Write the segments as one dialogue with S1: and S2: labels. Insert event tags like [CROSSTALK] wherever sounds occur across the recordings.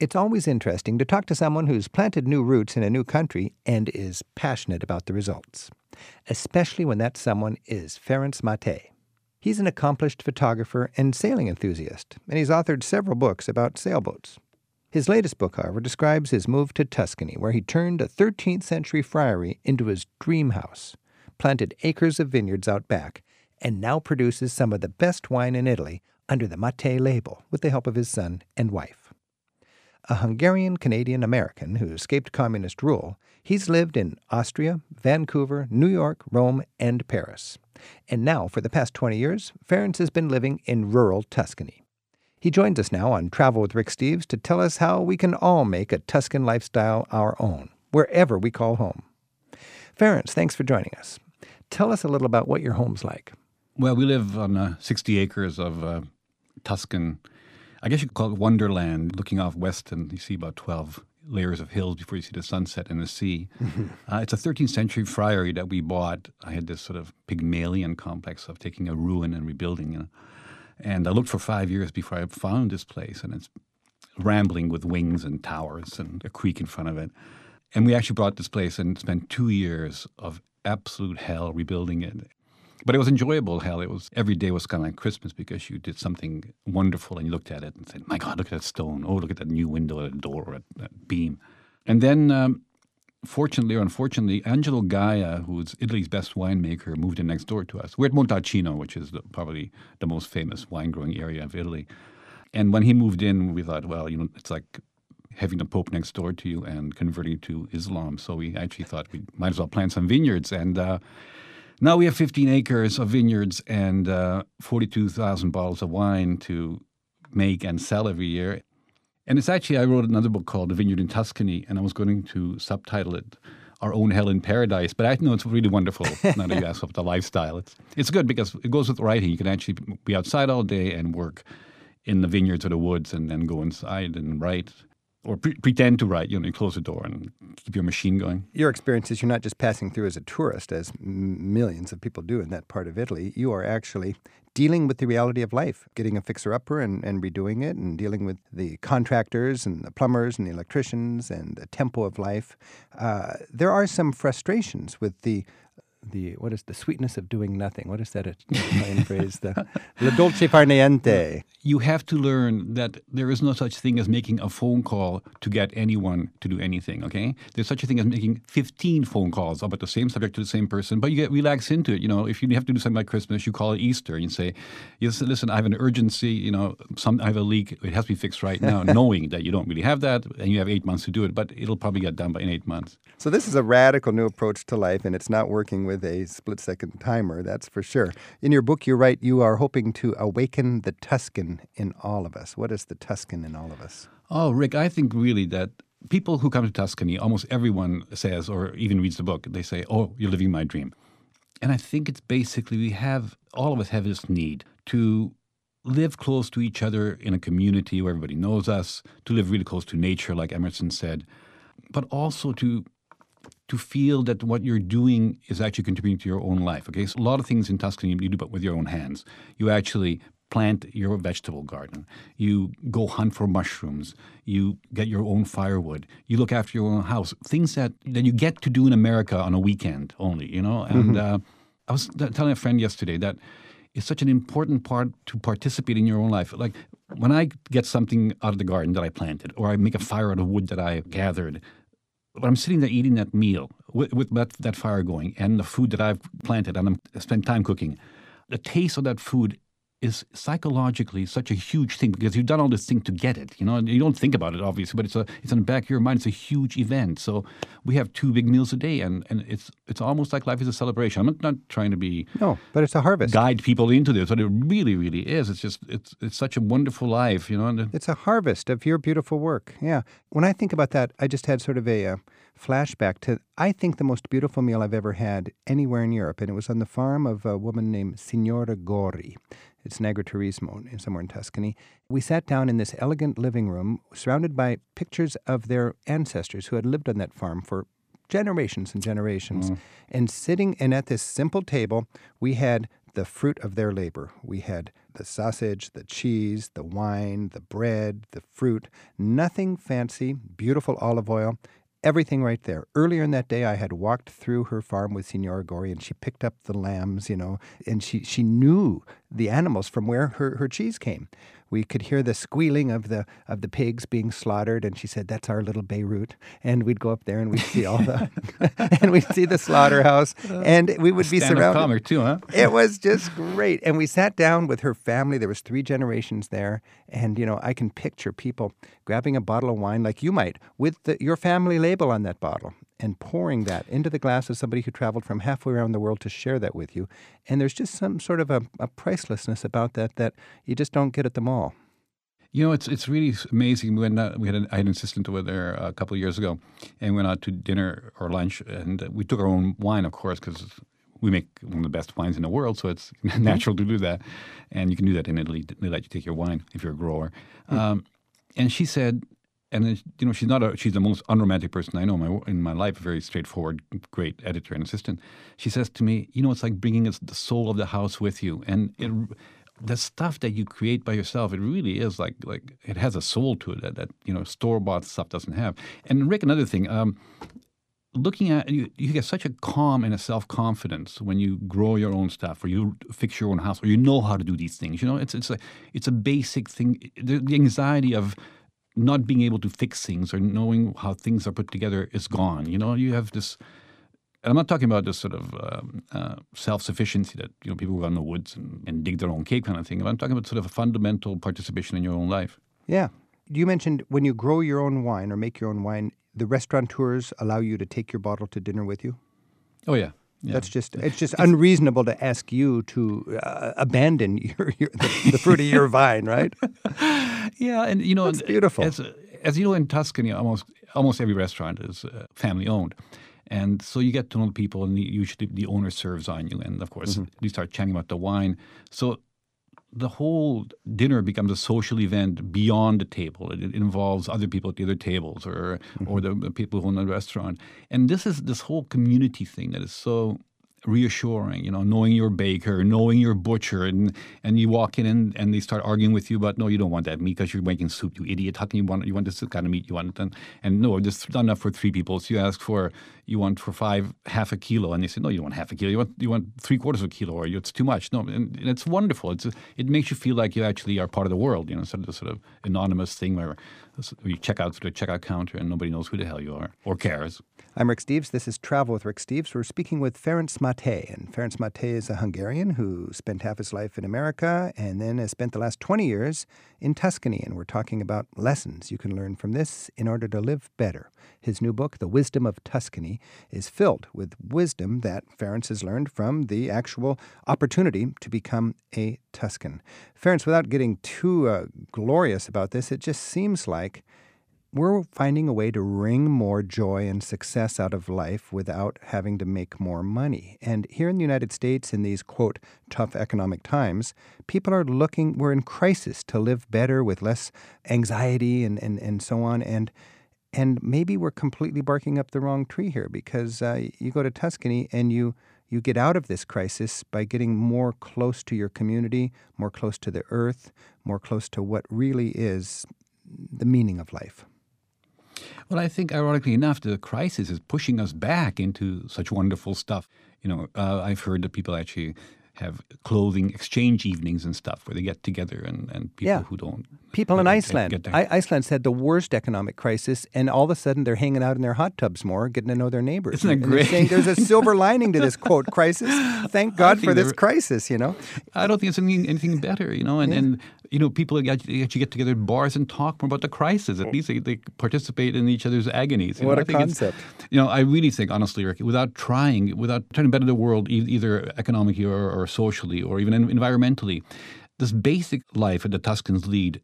S1: It's always interesting to talk to someone who's planted new roots in a new country and is passionate about the results, especially when that someone is Ferenc Máté. He's an accomplished photographer and sailing enthusiast, and he's authored several books about sailboats. His latest book, however, describes his move to Tuscany, where he turned a 13th century friary into his dream house, planted acres of vineyards out back, and now produces some of the best wine in Italy under the Máté label with the help of his son and wife a Hungarian Canadian American who escaped communist rule, he's lived in Austria, Vancouver, New York, Rome, and Paris. And now, for the past 20 years, Ferenc has been living in rural Tuscany. He joins us now on Travel with Rick Steves to tell us how we can all make a Tuscan lifestyle our own, wherever we call home. Ferenc, thanks for joining us. Tell us a little about what your home's like.
S2: Well, we live on uh, 60 acres of uh, Tuscan I guess you could call it Wonderland. Looking off west, and you see about 12 layers of hills before you see the sunset and the sea. [LAUGHS] Uh, it's a 13th century friary that we bought. I had this sort of Pygmalion complex of taking a ruin and rebuilding. You know? And I looked for five years before I found this place, and it's rambling with wings and towers and a creek in front of it. And we actually bought this place and spent two years of absolute hell rebuilding it. But it was enjoyable. Hell, it was every day was kind of like Christmas because you did something wonderful and you looked at it and said, "My God, look at that stone! Oh, look at that new window, that door, or that beam." And then, um, fortunately or unfortunately, Angelo Gaja, who's Italy's best winemaker, moved in next door to us. We're at Montalcino, which is the, probably the most famous wine growing area of Italy. And when he moved in, we thought, well, you know, it's like having the Pope next door to you and converting to Islam. So we actually thought we might as well plant some vineyards and. Uh, now we have 15 acres of vineyards and uh, 42,000 bottles of wine to make and sell every year. And it's actually, I wrote another book called The Vineyard in Tuscany, and I was going to subtitle it Our Own Hell in Paradise. But I know it's really wonderful [LAUGHS] now that you ask about the lifestyle. It's, it's good because it goes with writing. You can actually be outside all day and work in the vineyards or the woods and then go inside and write or pre- pretend to write. You know, you close the door and keep your machine going.
S1: Your experience is you're not just passing through as a tourist, as m- millions of people do in that part of Italy. You are actually dealing with the reality of life, getting a fixer upper and, and redoing it, and dealing with the contractors and the plumbers and the electricians and the tempo of life. Uh, there are some frustrations with the the what is the sweetness of doing nothing? What is that Italian phrase? The la dolce far niente.
S2: You have to learn that there is no such thing as making a phone call to get anyone to do anything. Okay, there's such a thing as making 15 phone calls about the same subject to the same person, but you get relaxed into it. You know, if you have to do something like Christmas, you call it Easter and you say, "Yes, listen, I have an urgency. You know, some I have a leak. It has to be fixed right now," [LAUGHS] knowing that you don't really have that and you have eight months to do it, but it'll probably get done by in eight months.
S1: So this is a radical new approach to life, and it's not working with a split second timer, that's for sure. In your book, you write you are hoping to awaken the Tuscan in all of us. What is the Tuscan in all of us?
S2: Oh, Rick, I think really that people who come to Tuscany, almost everyone says, or even reads the book, they say, Oh, you're living my dream. And I think it's basically we have, all of us have this need to live close to each other in a community where everybody knows us, to live really close to nature, like Emerson said, but also to to feel that what you're doing is actually contributing to your own life. Okay, so a lot of things in Tuscany you do, but with your own hands. You actually plant your vegetable garden. You go hunt for mushrooms. You get your own firewood. You look after your own house. Things that, that you get to do in America on a weekend only, you know? And mm-hmm. uh, I was telling a friend yesterday that it's such an important part to participate in your own life. Like when I get something out of the garden that I planted, or I make a fire out of wood that I gathered, I'm sitting there eating that meal with, with that, that fire going and the food that I've planted and I'm spent time cooking, the taste of that food is psychologically such a huge thing because you've done all this thing to get it. You know, you don't think about it obviously, but it's a it's in the back of your mind. It's a huge event. So we have two big meals a day, and, and it's it's almost like life is a celebration. I'm not, not trying to be
S1: no, but it's a harvest.
S2: Guide people into this, but it really, really is. It's just it's it's such a wonderful life. You know,
S1: it's a harvest of your beautiful work. Yeah. When I think about that, I just had sort of a. Uh, flashback to, I think, the most beautiful meal I've ever had anywhere in Europe. And it was on the farm of a woman named Signora Gori. It's Agriturismo, somewhere in Tuscany. We sat down in this elegant living room surrounded by pictures of their ancestors who had lived on that farm for generations and generations. Mm. And sitting and at this simple table, we had the fruit of their labor. We had the sausage, the cheese, the wine, the bread, the fruit, nothing fancy, beautiful olive oil, everything right there. Earlier in that day, I had walked through her farm with Signora Gori, and she picked up the lambs, you know, and she, she knew the animals from where her, her cheese came we could hear the squealing of the of the pigs being slaughtered, and she said, "That's our little Beirut." And we'd go up there and we'd see all the [LAUGHS] and we'd see the slaughterhouse, uh, and we would be surrounded.
S2: Comic too, huh?
S1: it was just great, and we sat down with her family. There was three generations there, and you know I can picture people grabbing a bottle of wine like you might with the, your family label on that bottle, and pouring that into the glass of somebody who traveled from halfway around the world to share that with you. And there's just some sort of a, a pricelessness about that that you just don't get at the mall.
S2: You know, it's it's really amazing. We went out, we had an, I had an assistant over there a couple of years ago, and went out to dinner or lunch, and we took our own wine, of course, because we make one of the best wines in the world, so it's [LAUGHS] mm-hmm. natural to do that. And you can do that in Italy. They let you take your wine if you're a grower. Mm-hmm. Um, and she said, and you know she's not a she's the most unromantic person I know in my, in my life. Very straightforward, great editor and assistant. She says to me, you know, it's like bringing the soul of the house with you, and it, the stuff that you create by yourself, it really is like like it has a soul to it that, that you know store bought stuff doesn't have. And Rick, another thing. Um, looking at you, you get such a calm and a self confidence when you grow your own stuff, or you fix your own house, or you know how to do these things. You know, it's it's a it's a basic thing. The, the anxiety of not being able to fix things or knowing how things are put together is gone. You know, you have this. And I'm not talking about this sort of um, uh, self-sufficiency that you know people go out in the woods and, and dig their own cave kind of thing. I'm talking about sort of a fundamental participation in your own life.
S1: Yeah, you mentioned when you grow your own wine or make your own wine, the restaurateurs allow you to take your bottle to dinner with you.
S2: Oh yeah,
S1: yeah. That's just it's just it's, unreasonable to ask you to uh, abandon your, your the, the, fruit of your [LAUGHS] vine, right? [LAUGHS]
S2: Yeah, and you know,
S1: it's beautiful.
S2: As, as you know, in Tuscany, almost almost every restaurant is uh, family owned. And so you get to know the people, and usually the owner serves on you. And of course, mm-hmm. you start chatting about the wine. So the whole dinner becomes a social event beyond the table. It, it involves other people at the other tables or mm-hmm. or the people who own the restaurant. And this is this whole community thing that is so reassuring, you know, knowing your baker, knowing your butcher, and and you walk in and, and they start arguing with you about no, you don't want that meat because you're making soup, you idiot. How can you want you want this kind of meat? You want and and no, just not enough for three people. So you ask for you want for five half a kilo, and they say no, you don't want half a kilo. You want you want three quarters of a kilo, or it's too much. No, and, and it's wonderful. It's it makes you feel like you actually are part of the world. You know, sort of the sort of anonymous thing where you check out through the checkout counter and nobody knows who the hell you are or cares.
S1: I'm Rick Steves. This is Travel with Rick Steves. We're speaking with Ferenc Máté. And Ferenc Máté is a Hungarian who spent half his life in America and then has spent the last 20 years in Tuscany. And we're talking about lessons you can learn from this in order to live better. His new book, The Wisdom of Tuscany, is filled with wisdom that Ferenc has learned from the actual opportunity to become a Tuscan. Ferenc, without getting too uh, glorious about this, it just seems like we're finding a way to wring more joy and success out of life without having to make more money. And here in the United States, in these, quote, tough economic times, people are looking, we're in crisis to live better with less anxiety and, and, and so on. And and maybe we're completely barking up the wrong tree here because uh, you go to Tuscany and you you get out of this crisis by getting more close to your community, more close to the earth, more close to what really is the meaning of life.
S2: Well, I think, ironically enough, the crisis is pushing us back into such wonderful stuff. You know, uh, I've heard that people actually have clothing exchange evenings and stuff where they get together and, and people
S1: yeah.
S2: who don't.
S1: People in Iceland. I, Iceland's had the worst economic crisis, and all of a sudden they're hanging out in their hot tubs more, getting to know their neighbors.
S2: Isn't that great?
S1: saying there's a [LAUGHS] silver lining to this quote crisis. Thank God for this crisis, you know?
S2: I don't think it's anything, anything better, you know? And, yeah. and you know, people actually get together in bars and talk more about the crisis. At mm. least they, they participate in each other's agonies.
S1: You what know? a concept.
S2: You know, I really think, honestly, Rick, without trying, without trying to better the world, either economically or, or socially or even environmentally, this basic life that the Tuscans lead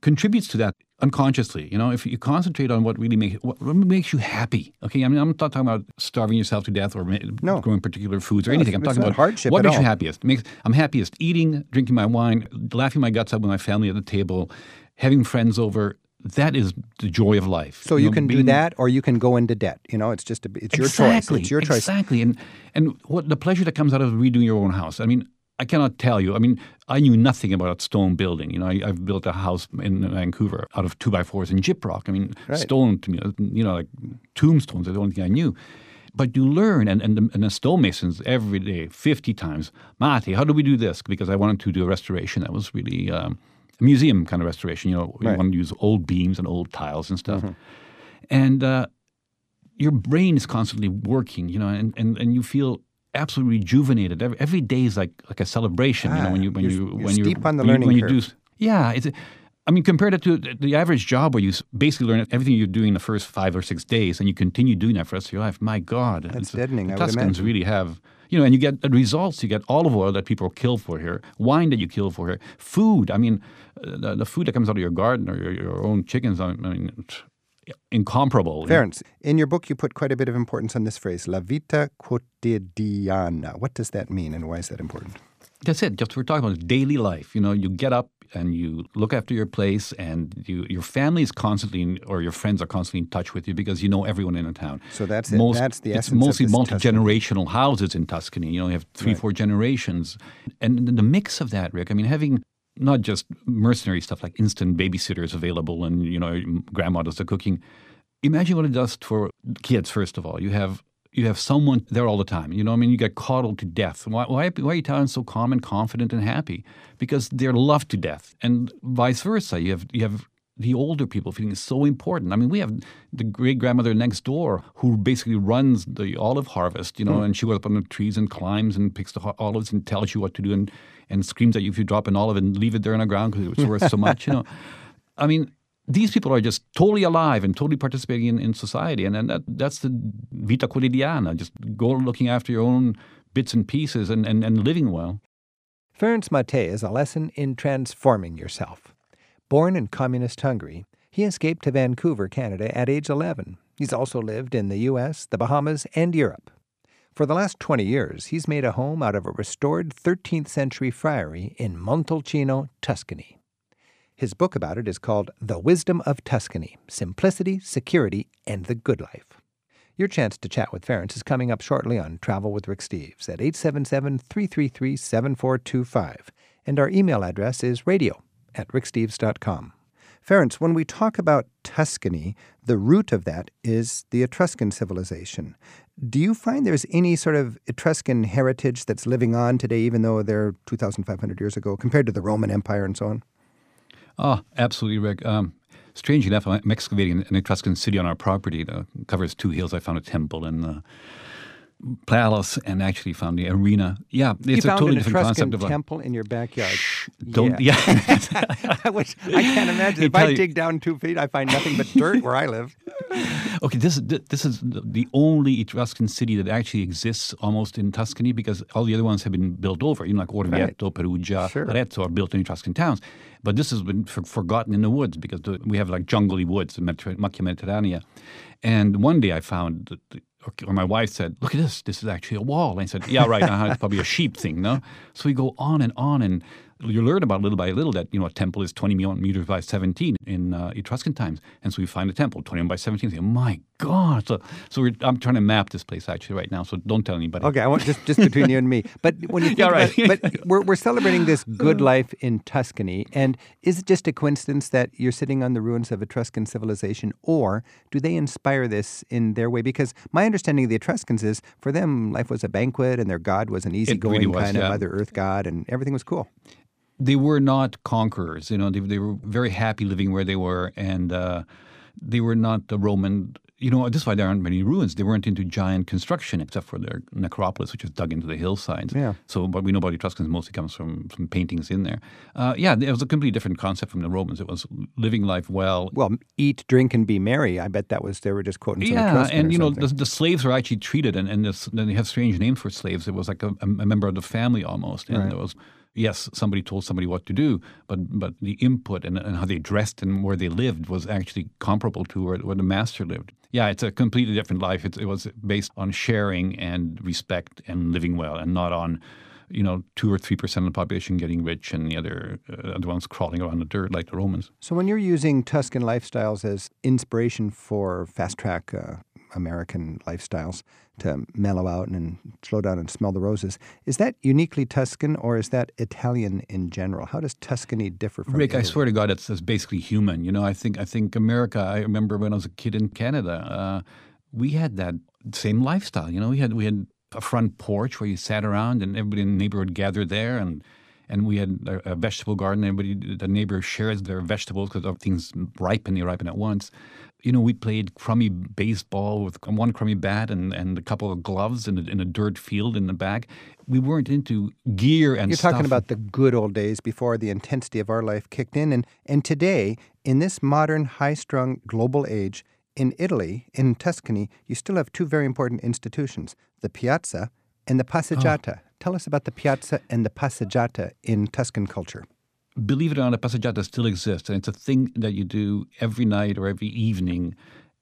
S2: contributes to that unconsciously. You know, if you concentrate on what really makes what, makes you happy. Okay, I mean, I'm not talking about starving yourself to death or no. growing particular foods or
S1: no,
S2: anything. I'm talking about
S1: hardship.
S2: What makes
S1: all.
S2: you happiest? Makes, I'm happiest eating, drinking my wine, laughing my guts out with my family at the table, having friends over. That is the joy of life.
S1: So you, you know, can being, do that, or you can go into debt. You know, it's just a, it's your choice. It's your choice.
S2: Exactly, and and what the pleasure that comes out of redoing your own house. I mean, I cannot tell you. I mean, I knew nothing about stone building. You know, I, have built a house in Vancouver out of two by fours and gyprock. I mean, right. stone to me, you know, like tombstones are the only thing I knew. But you learn, and, and, the, and the stonemasons every day, 50 times, Máté, how do we do this? Because I wanted to do a restoration that was really um, a museum kind of restoration. You know, right. you want to use old beams and old tiles and stuff. Mm-hmm. And uh, your brain is constantly working, you know, and, and, and you feel absolutely rejuvenated. Every, every day is like like a celebration. Ah, you know, when you when you
S1: when you steep on the learning
S2: when
S1: curve.
S2: You do, yeah, it's. I mean, compared it to the average job where you basically learn everything you're doing the first five or six days, and you continue doing that for the rest of your life. My God,
S1: that's deadening.
S2: The Tuscans really have, you know, and you get results. You get olive oil that people kill for here, wine that you kill for here, food. I mean, uh, the, the food that comes out of your garden or your, your own chickens. I mean, incomparable.
S1: Ferenc, in your book, you put quite a bit of importance on this phrase, la vita quotidiana. What does that mean and why is that important?
S2: That's it. Just we're talking about daily life. You know, you get up and you look after your place, and you, your family is constantly, in, or your friends are constantly in touch with you because you know everyone in a town.
S1: So that's Most, it. That's the
S2: essence. It's mostly multi
S1: generational
S2: houses in Tuscany. You know, you have three,
S1: right.
S2: four generations, and the mix of that, Rick. I mean, having not just mercenary stuff like instant babysitters available and you know grandma does the cooking. Imagine what it does for kids. First of all, you have you have someone there all the time. You know, I mean, you get coddled to death. Why, why, why are Italians so calm and confident and happy? Because they're loved to death, and vice versa. You have you have the older people feeling so important. I mean, we have the great grandmother next door who basically runs the olive harvest, you know, mm. and she goes up on the trees and climbs and picks the olives and tells you what to do and, and screams at you if you drop an olive and leave it there on the ground because it's worth so much, you know. [LAUGHS] I mean, these people are just totally alive and totally participating in, in society. And, and that, that's the vita quotidiana, just go looking after your own bits and pieces and, and, and living well.
S1: Ferenc Máté is a lesson in transforming yourself. Born in communist Hungary, he escaped to Vancouver, Canada at age 11. He's also lived in the U.S., the Bahamas, and Europe. For the last 20 years, he's made a home out of a restored 13th century friary in Montalcino, Tuscany. His book about it is called The Wisdom of Tuscany Simplicity, Security, and the Good Life. Your chance to chat with Ferenc is coming up shortly on Travel with Rick Steves at 877 333 7425, and our email address is radio at ricksteves.com. Ferenc, when we talk about Tuscany, the root of that is the Etruscan civilization. Do you find there's any sort of Etruscan heritage that's living on today, even though they're 2,500 years ago, compared to the Roman Empire and so on?
S2: Oh, absolutely, Rick. Um, strange enough, I'm excavating an Etruscan city on our property that covers two hills. I found a temple and uh, palace and actually found the arena. Yeah,
S1: it's
S2: a totally different
S1: Etruscan
S2: concept of
S1: a temple in your backyard.
S2: Shh, don't. Yeah,
S1: yeah. [LAUGHS] I, wish, I can't imagine. If I dig down two feet, I find nothing but dirt where I live. [LAUGHS]
S2: Okay, this is this is the only Etruscan city that actually exists almost in Tuscany because all the other ones have been built over. You know, like Orvieto, right. Perugia,
S1: sure.
S2: Arezzo are built in Etruscan towns. But this has been for, forgotten in the woods because the, we have like jungly woods in Macchia Mediterranea. And one day I found that or my wife said, "Look at this. This is actually a wall." And I said, "Yeah, right. Uh-huh, it's probably a sheep thing, no?" So we go on and on, and you learn about little by little that you know a temple is 20 meters by 17 in uh, Etruscan times, and so we find a temple 21 by 17. Say, my God! So, so I'm trying to map this place actually right now. So don't tell anybody.
S1: Okay, I want just just between you and me. [LAUGHS] But when you think
S2: yeah, right.
S1: about, but we're we're celebrating this good [LAUGHS] life in Tuscany, and is it just a coincidence that you're sitting on the ruins of Etruscan civilization, or do they inspire this in their way? Because my understanding of the Etruscans is for them life was a banquet, and their god was an easygoing
S2: really
S1: kind
S2: yeah.
S1: of Mother Earth god, and everything was cool
S2: they were not conquerors. You know, they, they were very happy living where they were, and uh, they were not the Roman. You know, this is why there aren't many ruins. They weren't into giant construction, except for their necropolis, which is dug into the hillsides.
S1: Yeah.
S2: So, what we know about Etruscans mostly comes from from paintings in there. Uh, yeah, it was a completely different concept from the Romans. It was living life well.
S1: Well, eat, drink, and be merry. I bet that was they were just quoting.
S2: yeah, and you know, the, the, slaves were actually treated, and and this, they have strange names for slaves. It was like a, a member of the family almost, and
S1: right.
S2: there was yes, somebody told somebody what to do, but but the input and, and how they dressed and where they lived was actually comparable to where, where the master lived. Yeah, it's a completely different life. It, it was based on sharing and respect and living well, and not on you know, two or three percent of the population getting rich, and the other uh, ones crawling around the dirt like the Romans.
S1: So, when you're using Tuscan lifestyles as inspiration for fast track uh, American lifestyles to mellow out and slow down and smell the roses. Is that uniquely Tuscan or is that Italian in general? How does Tuscany differ from
S2: Rick,
S1: Italy?
S2: I swear to God, it's, it's basically human. You know, I think I think America. I remember when I was a kid in Canada, uh, we had that same lifestyle. You know, we had we had a front porch where you sat around and everybody in the neighborhood gathered there and and we had a, a vegetable garden. Everybody, the neighbor shares their vegetables because things ripen, they ripen at once. You know, we played crummy baseball with one crummy bat and, and a couple of gloves in a, in a dirt field in the back. We weren't into gear and stuff.
S1: You're
S2: stuff.
S1: talking about the good old days before the intensity of our life kicked in. And, and today, in this modern, high strung global age, in Italy, in Tuscany, you still have two very important institutions the piazza and the passeggiata. Oh. Tell us about the piazza and the passeggiata in Tuscan culture.
S2: Believe it or not, a passeggiata still exists, and it's a thing that you do every night or every evening.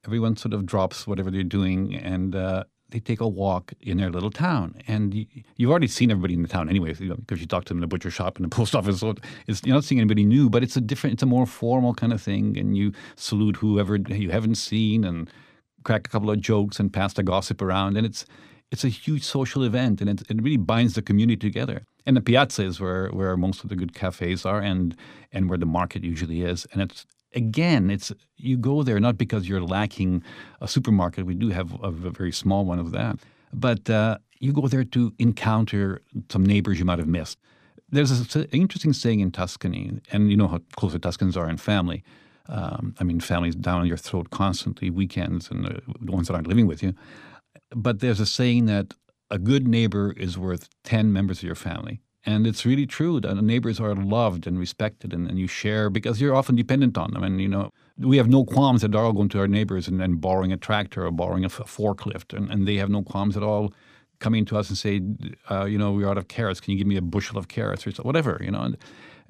S2: Everyone sort of drops whatever they're doing, and uh, they take a walk in their little town. And you, you've already seen everybody in the town anyway, you know, because you talk to them in the butcher shop and the [LAUGHS] post office. So it's, you're not seeing anybody new, but it's a different, it's a more formal kind of thing, and you salute whoever you haven't seen and crack a couple of jokes and pass the gossip around, and it's it's a huge social event, and it, it really binds the community together. And the piazza is where, where most of the good cafes are, and and where the market usually is. And it's again, it's you go there not because you're lacking a supermarket. We do have a, a very small one of that, but uh, you go there to encounter some neighbors you might have missed. There's an interesting saying in Tuscany, and you know how close the Tuscans are in family. Um, I mean, families down on your throat constantly, weekends, and uh, the ones that aren't living with you. But there's a saying that a good neighbor is worth 10 members of your family. And it's really true that neighbors are loved and respected and, and you share because you're often dependent on them. And, you know, we have no qualms at all going to our neighbors and, and borrowing a tractor or borrowing a, f- forklift. And, and they have no qualms at all coming to us and say, uh, you know, we're out of carrots. Can you give me a bushel of carrots or whatever, you know? And,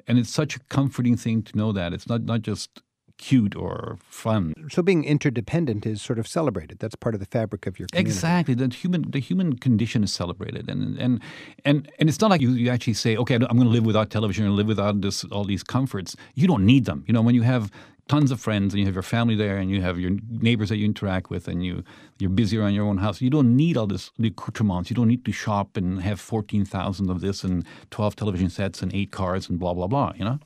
S2: and it's such a comforting thing to know that. It's not, not just cute or fun.
S1: So being interdependent is sort of celebrated. That's part of the fabric of your community.
S2: Exactly. The human the human condition is celebrated, and and and and it's not like you, you actually say, okay, I'm going to live without television and live without this all these comforts. You don't need them. You know, when you have tons of friends and you have your family there and you have your neighbors that you interact with and you you're busy around your own house. You don't need all this the accoutrements. You don't need to shop and have fourteen thousand of this and twelve television sets and eight cars and blah blah blah. You know.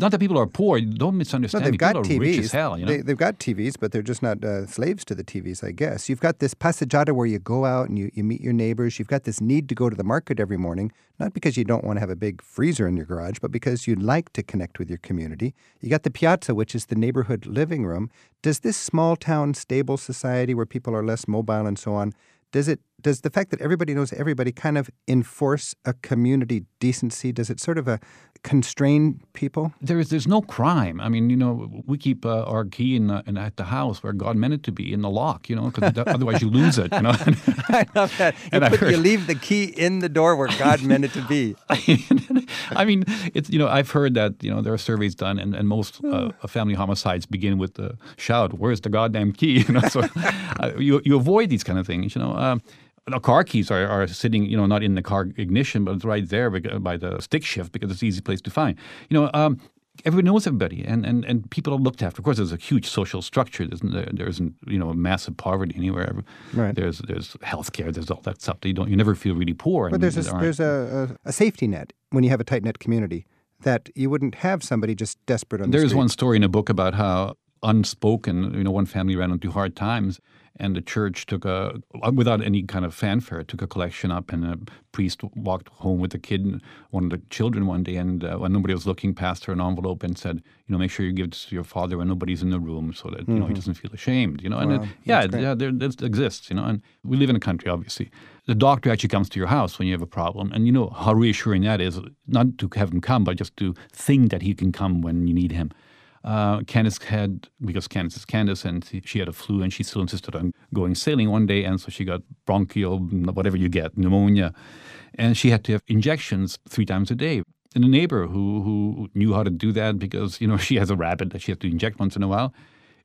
S2: Not that people are poor. Don't misunderstand.
S1: No,
S2: they've
S1: got
S2: people are rich
S1: TVs.
S2: as hell. You know.
S1: they, they've got TVs, but they're just not uh, slaves to the TVs, I guess. You've got this passeggiata where you go out and you, you meet your neighbors. You've got this need to go to the market every morning, not because you don't want to have a big freezer in your garage, but because you'd like to connect with your community. You got the piazza, which is the neighborhood living room. Does this small town, stable society where people are less mobile and so on, does it does the fact that everybody knows everybody kind of enforce a community decency? Does it sort of uh, constrain people?
S2: There is there's no crime. I mean, you know, we keep uh, our key in, uh, in at the house where God meant it to be in the lock. You know, because otherwise you lose it. You know. [LAUGHS]
S1: I love that. [LAUGHS] You, put, you leave the key in the door where God meant it to be. [LAUGHS]
S2: I mean, it's you know I've heard that you know there are surveys done, and, and most uh, family homicides begin with the shout, "Where's the goddamn key?" You know, so uh, you you avoid these kind of things. You know, um, the car keys are, are sitting you know not in the car ignition, but it's right there by the stick shift because it's an easy place to find. You know. Um, Everybody knows everybody, and, and, and people are looked after. Of course, there's a huge social structure. There's, there, there isn't you know massive poverty anywhere.
S1: Right.
S2: There's there's healthcare. There's all that stuff. You don't you never feel really poor.
S1: But there's a, there's a, a, safety net when you have a tight knit community that you wouldn't have somebody just desperate on the
S2: There's one story in a book about how unspoken, you know, one family ran into hard times, and the church took a, without any kind of fanfare, took a collection up, and a priest walked home with the kid, one of the children, one day, and uh, when nobody was looking, passed her an envelope and said, you know, make sure you give this to your father when nobody's in the room, so that you know he doesn't feel ashamed, you know, and
S1: Mm-hmm. Wow,
S2: it, yeah,
S1: great.
S2: yeah, there, this exists, you know, and we live in a country, obviously. The doctor actually comes to your house when you have a problem, and you know how reassuring that is, not to have him come, but just to think that he can come when you need him. Uh, Candace had, because Candace is Candace, and she- had a flu, and she still insisted on going sailing one day, and so she got bronchial, whatever you get, pneumonia, and she had to have injections three times a day. And a neighbor who who knew how to do that because you know [LAUGHS] she has a rabbit that she has to inject once in a while,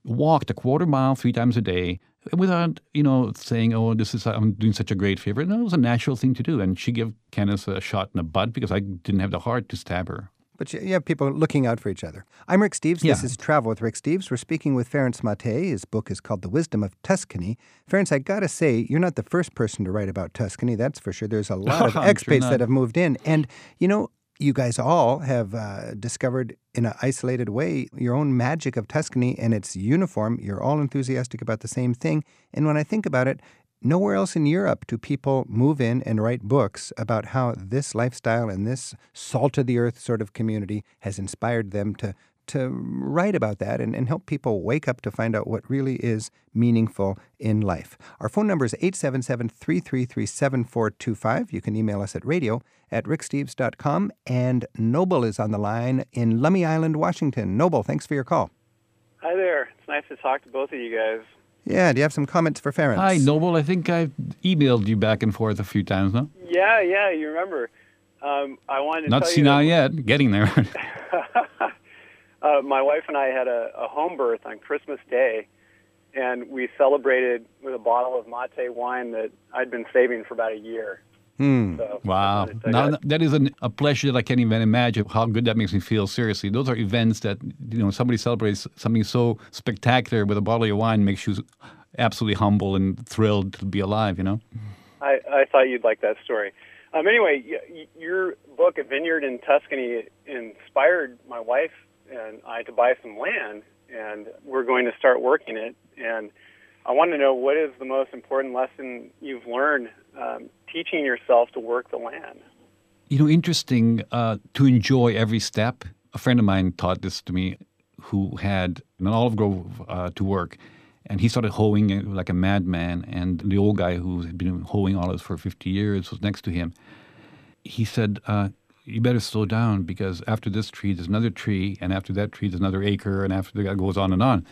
S2: walked a quarter mile three times a day without you know saying, "Oh, this is I'm doing such a great favor." No, it was a natural thing to do, and she gave Candace a shot in the butt because I didn't have the heart to stab her.
S1: But you have people looking out for each other. I'm Rick Steves. This is Travel with Rick Steves. We're speaking with Ferenc Máté. His book is called The Wisdom of Tuscany. Ferenc, I got to say, you're not the first person to write about Tuscany, that's for sure. There's a [LAUGHS] lot of
S2: I'm sure
S1: that have moved in. And, you know, you guys all have uh, discovered in an isolated way your own magic of Tuscany and its uniform. You're all enthusiastic about the same thing. And when I think about it, nowhere else in Europe do people move in and write books about how this lifestyle and this salt of the earth sort of community has inspired them to to write about that and, and help people wake up to find out what really is meaningful in life. Our phone number is 877 333 7425. You can email us at radio at ricksteves.com. And Noble is on the line in Lummi Island, Washington. Noble, thanks for your call.
S3: Hi there. It's nice to talk to both of you guys.
S1: Yeah, do you have some comments for Ferenc?
S2: Hi, Noble. I think I've emailed you back and forth a few times now.
S3: Yeah, yeah, you remember. Um, I wanted to
S2: Not
S3: tell
S2: senile yet. Getting there. [LAUGHS] [LAUGHS]
S3: uh, my wife and I had a, a home birth on Christmas Day, and we celebrated with a bottle of Máté wine that I'd been saving for about a year.
S1: Hmm.
S3: So
S2: Wow.
S3: wanted to tell you
S2: Now,
S3: that.
S2: that is an, a pleasure that I can't even imagine how good that makes me feel. Seriously, those are events that, you know, somebody celebrates something so spectacular with a bottle of wine makes you absolutely humble and thrilled to be alive, you know?
S3: I, I thought you'd like that story. Um, anyway, y- your book, A Vineyard in Tuscany, inspired my wife and I to buy some land, and we're going to start working it. And I want to know what is the most important lesson you've learned um, teaching yourself to work the land.
S2: You know, interesting uh, to enjoy every step. A friend of mine taught this to me who had an olive grove uh, to work. And he started hoeing like a madman. And the old guy who had been hoeing olives for 50 years was next to him. He said, uh, You better slow down because after this tree, there's another tree. And after that tree, there's another acre. And after that, goes on and on.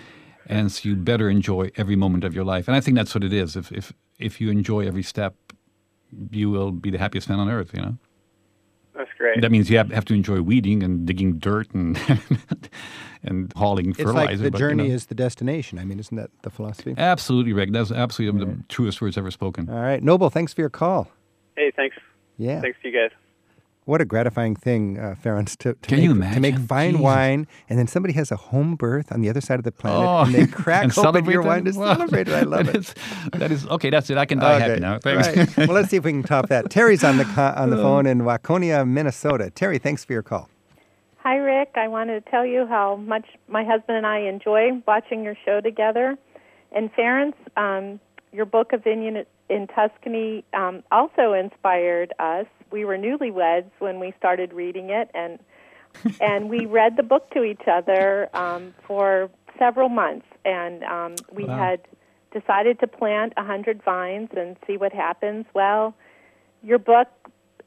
S2: And so you better enjoy every moment of your life. And I think that's what it is. If, if, if you enjoy every step, you will be the happiest man on earth, you know?
S3: That's great.
S2: That means you have, have to enjoy weeding and digging dirt and [LAUGHS] and hauling
S1: It's
S2: fertilizer.
S1: like the
S2: but, you
S1: journey
S2: know.
S1: is the destination. I mean, isn't that the philosophy?
S2: absolutely, Rick. That's absolutely the truest words ever spoken.
S1: All right. Noble, thanks for your call.
S3: hey, thanks.
S1: Yeah.
S3: Thanks to you guys.
S1: What a gratifying thing, uh, Ferenc, to, to,
S2: Can
S1: make,
S2: you
S1: to make fine
S2: Jesus.
S1: wine, and then somebody has a home birth on the other side of the planet,
S2: Oh,
S1: and they [LAUGHS] crack
S2: and
S1: open your
S2: that?
S1: wine to
S2: Wow.
S1: celebrate it. I love [LAUGHS]
S2: That
S1: it.
S2: is- that is okay. That's it. I can die happy now. Thanks.
S1: Right. [LAUGHS] well, let's see if we can top that. Terry's on the on the phone in Waconia, Minnesota. Terry, thanks for your call.
S4: Hi, Rick. I wanted to tell you how much my husband and I enjoy watching your show together. And Ferenc, um, your book, of Vineyard in Tuscany, um, also inspired us. We were newlyweds when we started reading it, and and we read the book to each other um, for several months. And um, we
S2: Wow.
S4: had decided to plant a hundred vines and see what happens. Well, your book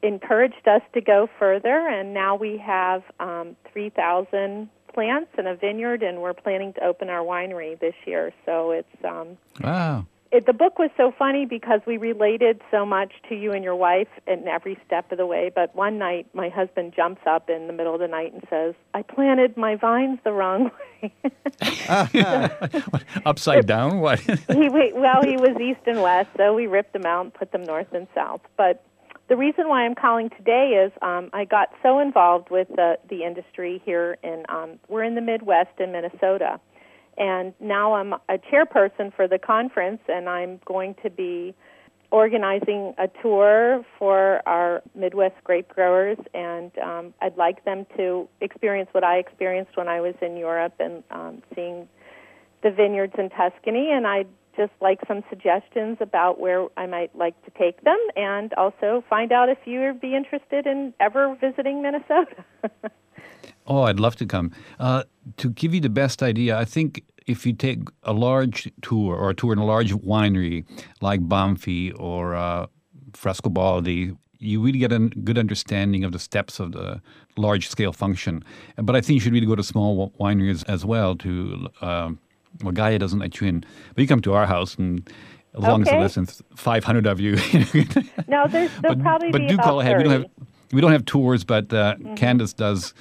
S4: encouraged us to go further, and now we have um, 3,000 plants in a vineyard, and we're planning to open our winery this year. So it's um,
S2: Wow.
S4: It, the book was so funny because we related so much to you and your wife in every step of the way. But one night, my husband jumps up in the middle of the night and says, "I planted my vines the wrong way." [LAUGHS]
S2: Upside down? What? [LAUGHS]
S4: he well, he was east and west, so we ripped them out and put them north and south. But the reason why I'm calling today is um, I got so involved with the the industry here in um, we're in the Midwest in Minnesota, and now I'm a chairperson for the conference, and I'm going to be organizing a tour for our Midwest grape growers, and um, I'd like them to experience what I experienced when I was in Europe and um, seeing the vineyards in Tuscany, and I'd just like some suggestions about where I might like to take them, and also find out if you would be interested in ever visiting Minnesota. [LAUGHS]
S2: Oh, I'd love to come. Uh, to give you the best idea, I think if you take a large tour or a tour in a large winery like Banfi or uh, Frescobaldi, you really get a good understanding of the steps of the large scale function. But I think you should really go to small wineries as well. To uh, well, Gaja doesn't let you in, but you come to our house and. As long as
S4: Okay.
S2: there's less than 500 of you, [LAUGHS]
S4: no, there's there'll
S2: but,
S4: probably
S2: but
S4: be
S2: do
S4: about
S2: call ahead. We don't have we don't have tours, but uh,
S4: Mm-hmm.
S2: Candace does.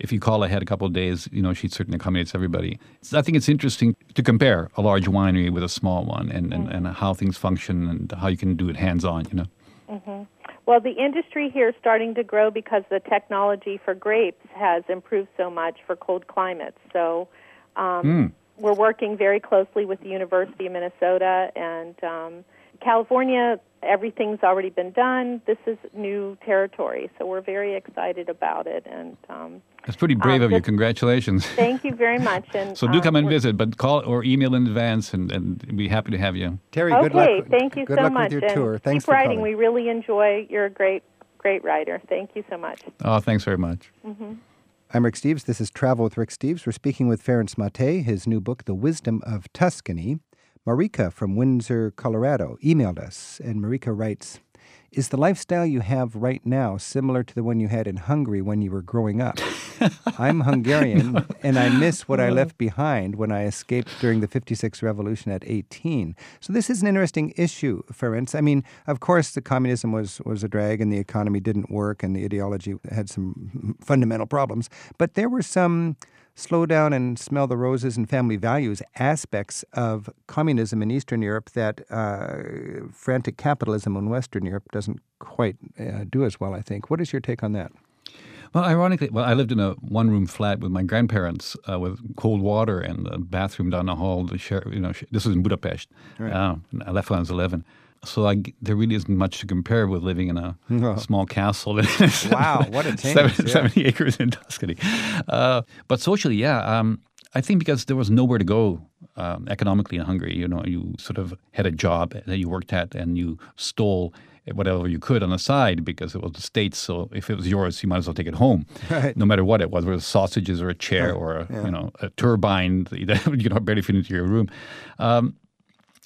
S2: If you call ahead a couple of days, you know she certainly accommodates everybody. So I think it's interesting to compare a large winery with a small one, and, and,
S4: Mm-hmm.
S2: and how things function and how you can do it hands on. You know.
S4: Well, the industry here is starting to grow because the technology for grapes has improved so much for cold climates. So um, mm. We're working very closely with the University of Minnesota and um, California. Everything's already been done. This is new territory, so we're very excited about it. And um,
S2: that's pretty brave um, of you. Congratulations.
S4: Thank you very [LAUGHS] much. And
S2: so do come and visit, but call or email in advance, and, and we'd be happy to have you.
S1: Terry,
S4: okay,
S1: good luck.
S4: Thank you
S1: good
S4: so
S1: luck
S4: much.
S1: With your tour. Thanks
S4: keep writing.
S1: Calling.
S4: We really enjoy. You're a great, great writer. Thank you so much.
S2: Oh, thanks very much.
S4: Mm-hmm.
S1: I'm Rick Steves. This is Travel with Rick Steves. We're speaking with Ferenc Máté. His new book, The Wisdom of Tuscany. Marika from Windsor, Colorado, emailed us, and Marika writes Is the lifestyle you have right now similar to the one you had in Hungary when you were growing up? I'm [LAUGHS] Hungarian, no. and I miss what I uh-huh. left behind when I escaped during the 56 revolution at 18. So this is an interesting issue, Ferenc. I mean, of course, the communism was, was a drag, and the economy didn't work, and the ideology had some fundamental problems. But there were some slow down and smell the roses and family values aspects of communism in Eastern Europe that uh, frantic capitalism in Western Europe doesn't quite uh, do as well, I think. What is your take on that?
S2: Well, ironically, well, I lived in a one-room flat with my grandparents uh, with cold water and a bathroom down the hall. The share, you know, this was in Budapest. Right. Uh, I left when I was eleven. So I, there really isn't much to compare with living in a oh. small castle. [LAUGHS]
S1: wow, what a [LAUGHS] change! 70,
S2: yeah. 70 acres in Tuscany. Uh, but socially, yeah, um, I think because there was nowhere to go um, economically in Hungary. You know, you sort of had a job that you worked at, and you stole whatever you could on the side because it was the states. So if it was yours, you might as well take it home, [LAUGHS] right. no matter what it was, whether it was sausages or a chair yeah. or a, yeah. you know a turbine that you know barely fit into your room. Um,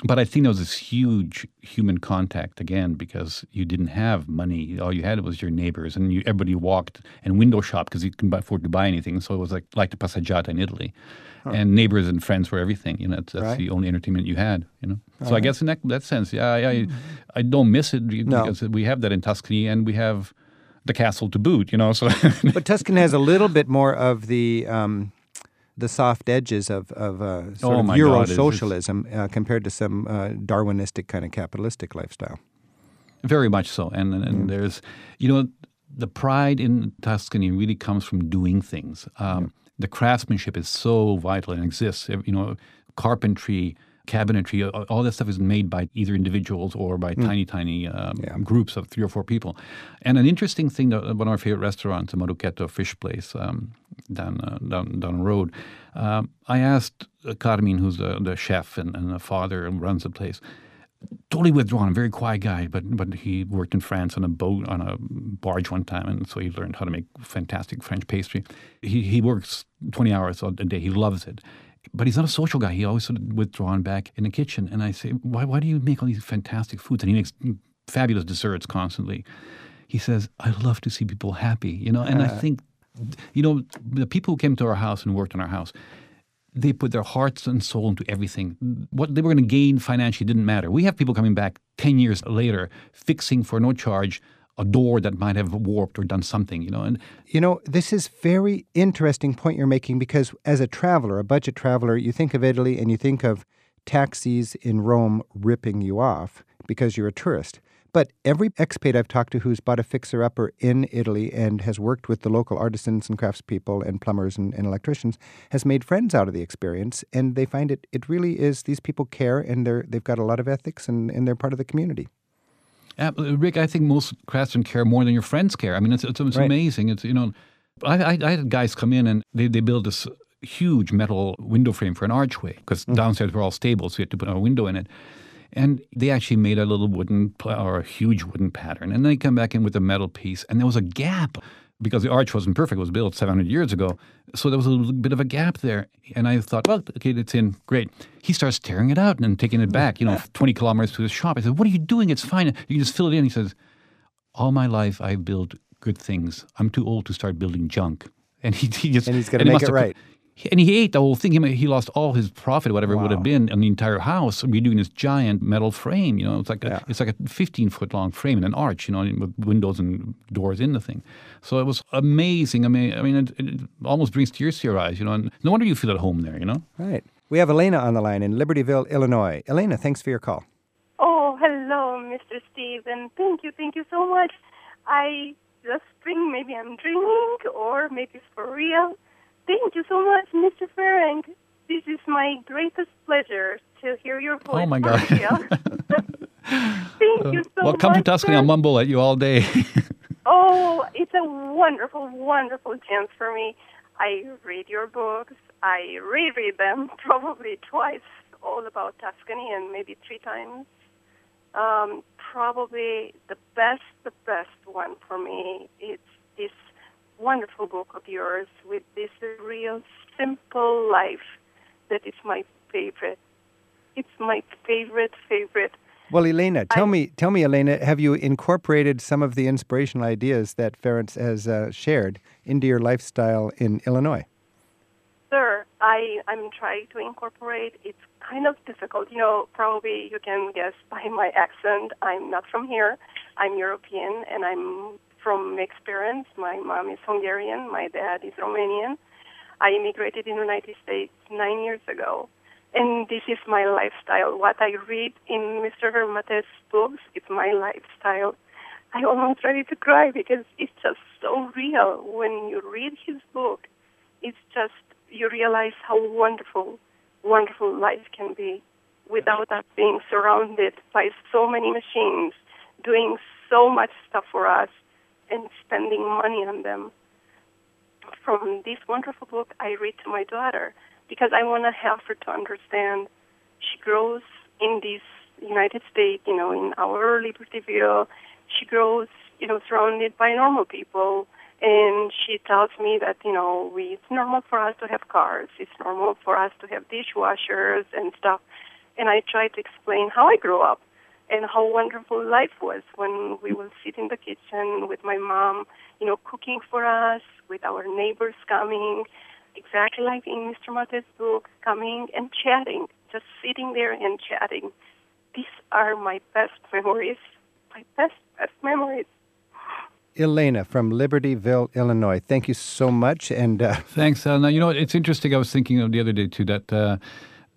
S2: but I think there was this huge human contact again because you didn't have money. All you had was your neighbors, and you, everybody walked and window shopped because you couldn't afford to buy anything. So it was like like the passeggiata in Italy, huh. and neighbors and friends were everything. You know, that's, that's right. the only entertainment you had. You know, so right. I guess in that, that sense, yeah, I, I, I don't miss it because no. we have that in Tuscany, and we have the castle to boot. You know, so
S1: but Tuscany has a little bit more of the. Um, the soft edges of, of uh, sort oh of Euro God, socialism uh, compared to some uh, Darwinistic kind of capitalistic lifestyle.
S2: Very much so. And, and, and mm. there's, you know, the pride in Tuscany really comes from doing things. Um, yeah. The craftsmanship is so vital and exists. You know, carpentry, cabinetry, all that stuff is made by either individuals or by mm. tiny, tiny um, yeah. groups of three or four people. And an interesting thing, that one of our favorite restaurants, the Maruchetto Fish Place um, down, uh, down down the road, uh, I asked Carmine, who's the, the chef and, and the father and runs the place, totally withdrawn, very quiet guy, but but he worked in France on a boat on a barge one time, and so he learned how to make fantastic French pastry. He he works twenty hours a day. He loves it, but he's not a social guy. He always sort of withdrawn back in the kitchen. And I say, why, why do you make all these fantastic foods? And he makes fabulous desserts constantly. He says, I love to see people happy, you know. And I think, you know, the people who came to our house and worked in our house, they put their hearts and soul into everything. What they were going to gain financially didn't matter. We have people coming back 10 years later fixing for no charge a door that might have warped or done something, you know. And
S1: you know, this is very interesting point you're making because as a traveler, a budget traveler, you think of Italy and you think of taxis in Rome ripping you off because you're a tourist. But every expat I've talked to who's bought a fixer upper in Italy and has worked with the local artisans and craftspeople and plumbers and, and, electricians has made friends out of the experience. And they find it, it really is these people care and they're, they've got a lot of ethics and, and they're part of the community.
S2: Uh, Rick, I think most craftsmen care more than your friends care. I mean, it's it's, it's right. amazing. It's you know, I, I, I had guys come in and they they build this huge metal window frame for an archway because mm. downstairs were all stable, so you had to put a window in it. And they actually made a little wooden or a huge wooden pattern, and then they come back in with a metal piece, and there was a gap because the arch wasn't perfect. It was built 700 years ago. So there was a little bit of a gap there. And I thought, well, okay, it's in. Great. He starts tearing it out and taking it back, you know, [LAUGHS] 20 kilometers to his shop. I said, what are you doing? It's fine. You can just fill it in. He says, all my life I've built good things. I'm too old to start building junk. And he, he just
S1: and he's going to make it right
S2: and he ate the whole thing. He, he lost all his profit, whatever wow. it would have been, on the entire house redoing this giant metal frame. You know, it's like a, yeah. it's like a 15 foot long frame in an arch. You know, with windows and doors in the thing. So it was amazing. I mean, I mean, it, it almost brings tears to your eyes. You know, and no wonder you feel at home there. You know,
S1: right. We have Elena on the line in Libertyville, Illinois. Elena, thanks for your call.
S5: Oh, hello, Mr. Steve, and thank you, thank you so much I just think maybe I'm dreaming or maybe it's for real. Thank you so much, Mr. Ferenc. This is my greatest pleasure to hear your voice.
S2: Oh my God. [LAUGHS]
S5: Thank you so
S2: well, come to. Tuscany.
S5: sir.
S2: I'll mumble at you all day. [LAUGHS]
S5: Oh, it's a wonderful, wonderful chance for me. I read your books. I reread them [LAUGHS] probably twice, all about Tuscany, and maybe three times. Um, probably the best, the best one for me is this wonderful book of yours with this real simple life that is my favorite. It's my favorite, favorite.
S1: Well, Elena, tell
S5: I-
S1: me, tell me, Elena, have you incorporated some of the inspirational ideas that Ferenc has uh, shared into your lifestyle in Illinois?
S5: Sir, I, I'm trying to incorporate. It's kind of difficult. You know, probably you can guess by my accent. I'm not from here. I'm European, and I'm from parents. My mom is Hungarian. My dad is Romanian. I immigrated in the United States nine years ago. And this is my lifestyle. What I read in Mr. Vermate's books, is my lifestyle. I almost ready to cry because it's just so real. When you read his book, it's just you realize how wonderful, wonderful life can be without us being surrounded by so many machines, doing so much stuff for us, and spending money on them. From this wonderful book, I read to my daughter because I want to help her to understand. She grows in this United States, you know, in our Libertyville. She grows, you know, surrounded by normal people and she tells me that you know we, it's normal for us to have cars it's normal for us to have dishwashers and stuff and i try to explain how i grew up and how wonderful life was when we would sit in the kitchen with my mom you know cooking for us with our neighbors coming exactly like in mr Máté's book coming and chatting just sitting there and chatting these are my best memories my best best memories
S1: Elena from Libertyville, Illinois. Thank you so much. And uh,
S2: Thanks, Elena. You know, it's interesting. I was thinking of the other day, too, that uh,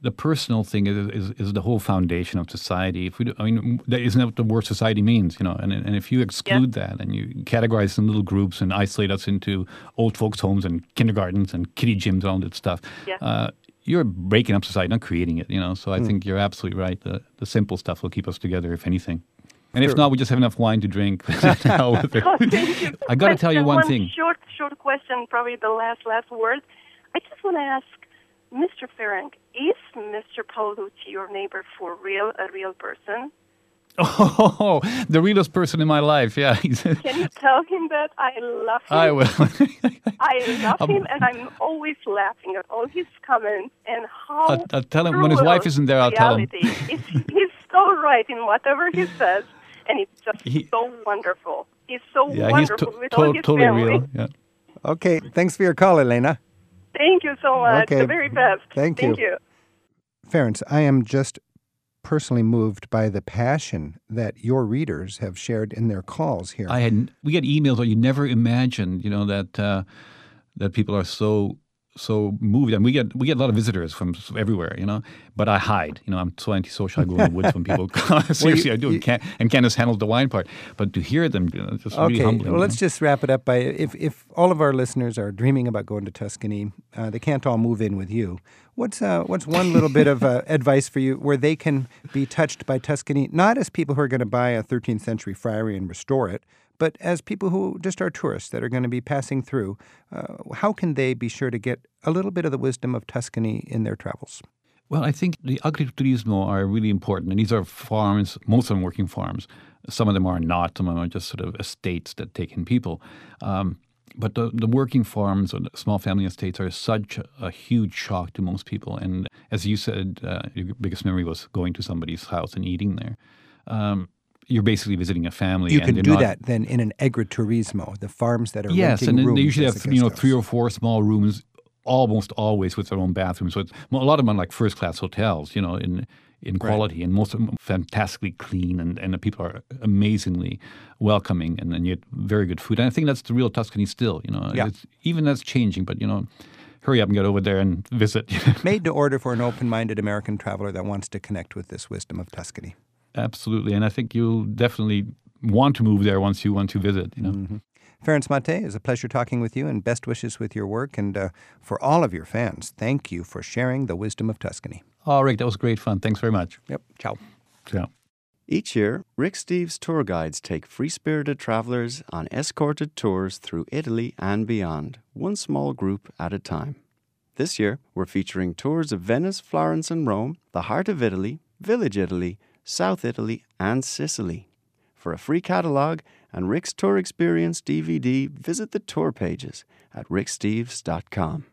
S2: the personal thing is, is, is the whole foundation of society. If we, do, I mean, that isn't that what the word society means, you know? And, and if you exclude that and you categorize us in little groups and isolate us into old folks' homes and kindergartens and kiddie gyms and all that stuff,
S5: Yeah.
S2: uh, you're breaking up society, not creating it, you know? So I think you're absolutely right. The, the simple stuff will keep us together, if anything. And if not, we just have enough wine to drink. Hell with.
S5: Oh, thank you.
S2: I got to tell you
S5: Question,
S2: one thing.
S5: Short, short question, probably the last, last word. I just want to ask Mr. Ferenc, is Mr. Paolucci your neighbor for real, a real person? [LAUGHS]
S2: Oh, the realest person in my life. Yeah. he's- [LAUGHS]
S5: Can you tell him that I love him?
S2: I will. [LAUGHS]
S5: I love
S2: Um,
S5: him, and I'm always laughing at all his comments and how.
S2: I'll- I'll tell him when his
S5: true
S2: wife isn't there, I'll tell him.
S5: reality is. He's so right in whatever he says, and it's just
S2: He-
S5: so wonderful. He's so
S2: yeah, he's
S5: wonderful
S2: to-
S5: with all his
S2: totally
S5: family.
S2: real. Yeah.
S1: okay, thanks for your call, Elena.
S5: Thank you so much.
S1: Okay.
S5: The very best.
S1: Thank
S5: Thank
S1: you.
S5: you.
S1: Ferenc, I am just personally moved by the passion that your readers have shared in their calls here.
S2: I had we get emails that you never imagined. You know that uh, that people are so so moved, and we get we get a lot of visitors from everywhere. You know, but I hide. You know, I'm so antisocial. I go in the woods when people [LAUGHS] come. [LAUGHS] Seriously, I do.
S1: you-
S2: and, Can, and Candace handles the wine part, but to hear them, you know, it's just really
S1: Okay,
S2: humbling.
S1: well, let's
S2: know?
S1: just wrap it up by if, if all of our listeners are dreaming about going to Tuscany, uh, they can't all move in with you. What's uh, what's one little bit of uh, [LAUGHS] advice for you where they can be touched by Tuscany, not as people who are going to buy a 13th century friary and restore it, but as people who just are tourists that are going to be passing through? Uh, how can they be sure to get a little bit of the wisdom of Tuscany in their travels?
S2: Well, I think the agriturismo are really important, and these are farms, most of them working farms. Some of them are not, some of them are just sort of estates that take in people. Um, but the, the working farms the small family estates are such a, a huge shock to most people. And as you said, uh, your biggest memory was going to somebody's house and eating there. Um, you're basically visiting a family.
S1: You can do
S2: not-
S1: that then in an agriturismo, the farms that are
S2: Yes,
S1: renting
S2: and then they usually have you know three or four small rooms, almost always with their own bathrooms. So it's, a lot of them are like first class hotels, you know, in in quality, and most of them fantastically clean, and, and the people are amazingly welcoming, and, and get very good food. And I think that's the real Tuscany still, you know.
S1: Yeah.
S2: It's, even that's changing, but you know, hurry up and get over there and visit. [LAUGHS]
S1: Made to order for an open minded American traveler that wants to connect with this wisdom of Tuscany.
S2: Absolutely, and I think you'll definitely want to move there once you want to visit. You know.
S1: Mm-hmm. Ferenc Máté, it's a pleasure talking with you and best wishes with your work. And uh, for all of your fans, thank you for sharing the wisdom of Tuscany.
S2: All right, that was great fun. Thanks very much.
S1: Yep. Ciao.
S2: Ciao.
S6: Each year, Rick Steves tour guides take free spirited travelers on escorted tours through Italy and beyond, one small group at a time. This year, we're featuring tours of Venice, Florence, and Rome, the heart of Italy, Village Italy, South Italy, and Sicily. For a free catalogue and Rick's Tour Experience DVD, visit the tour pages at ricksteves.com.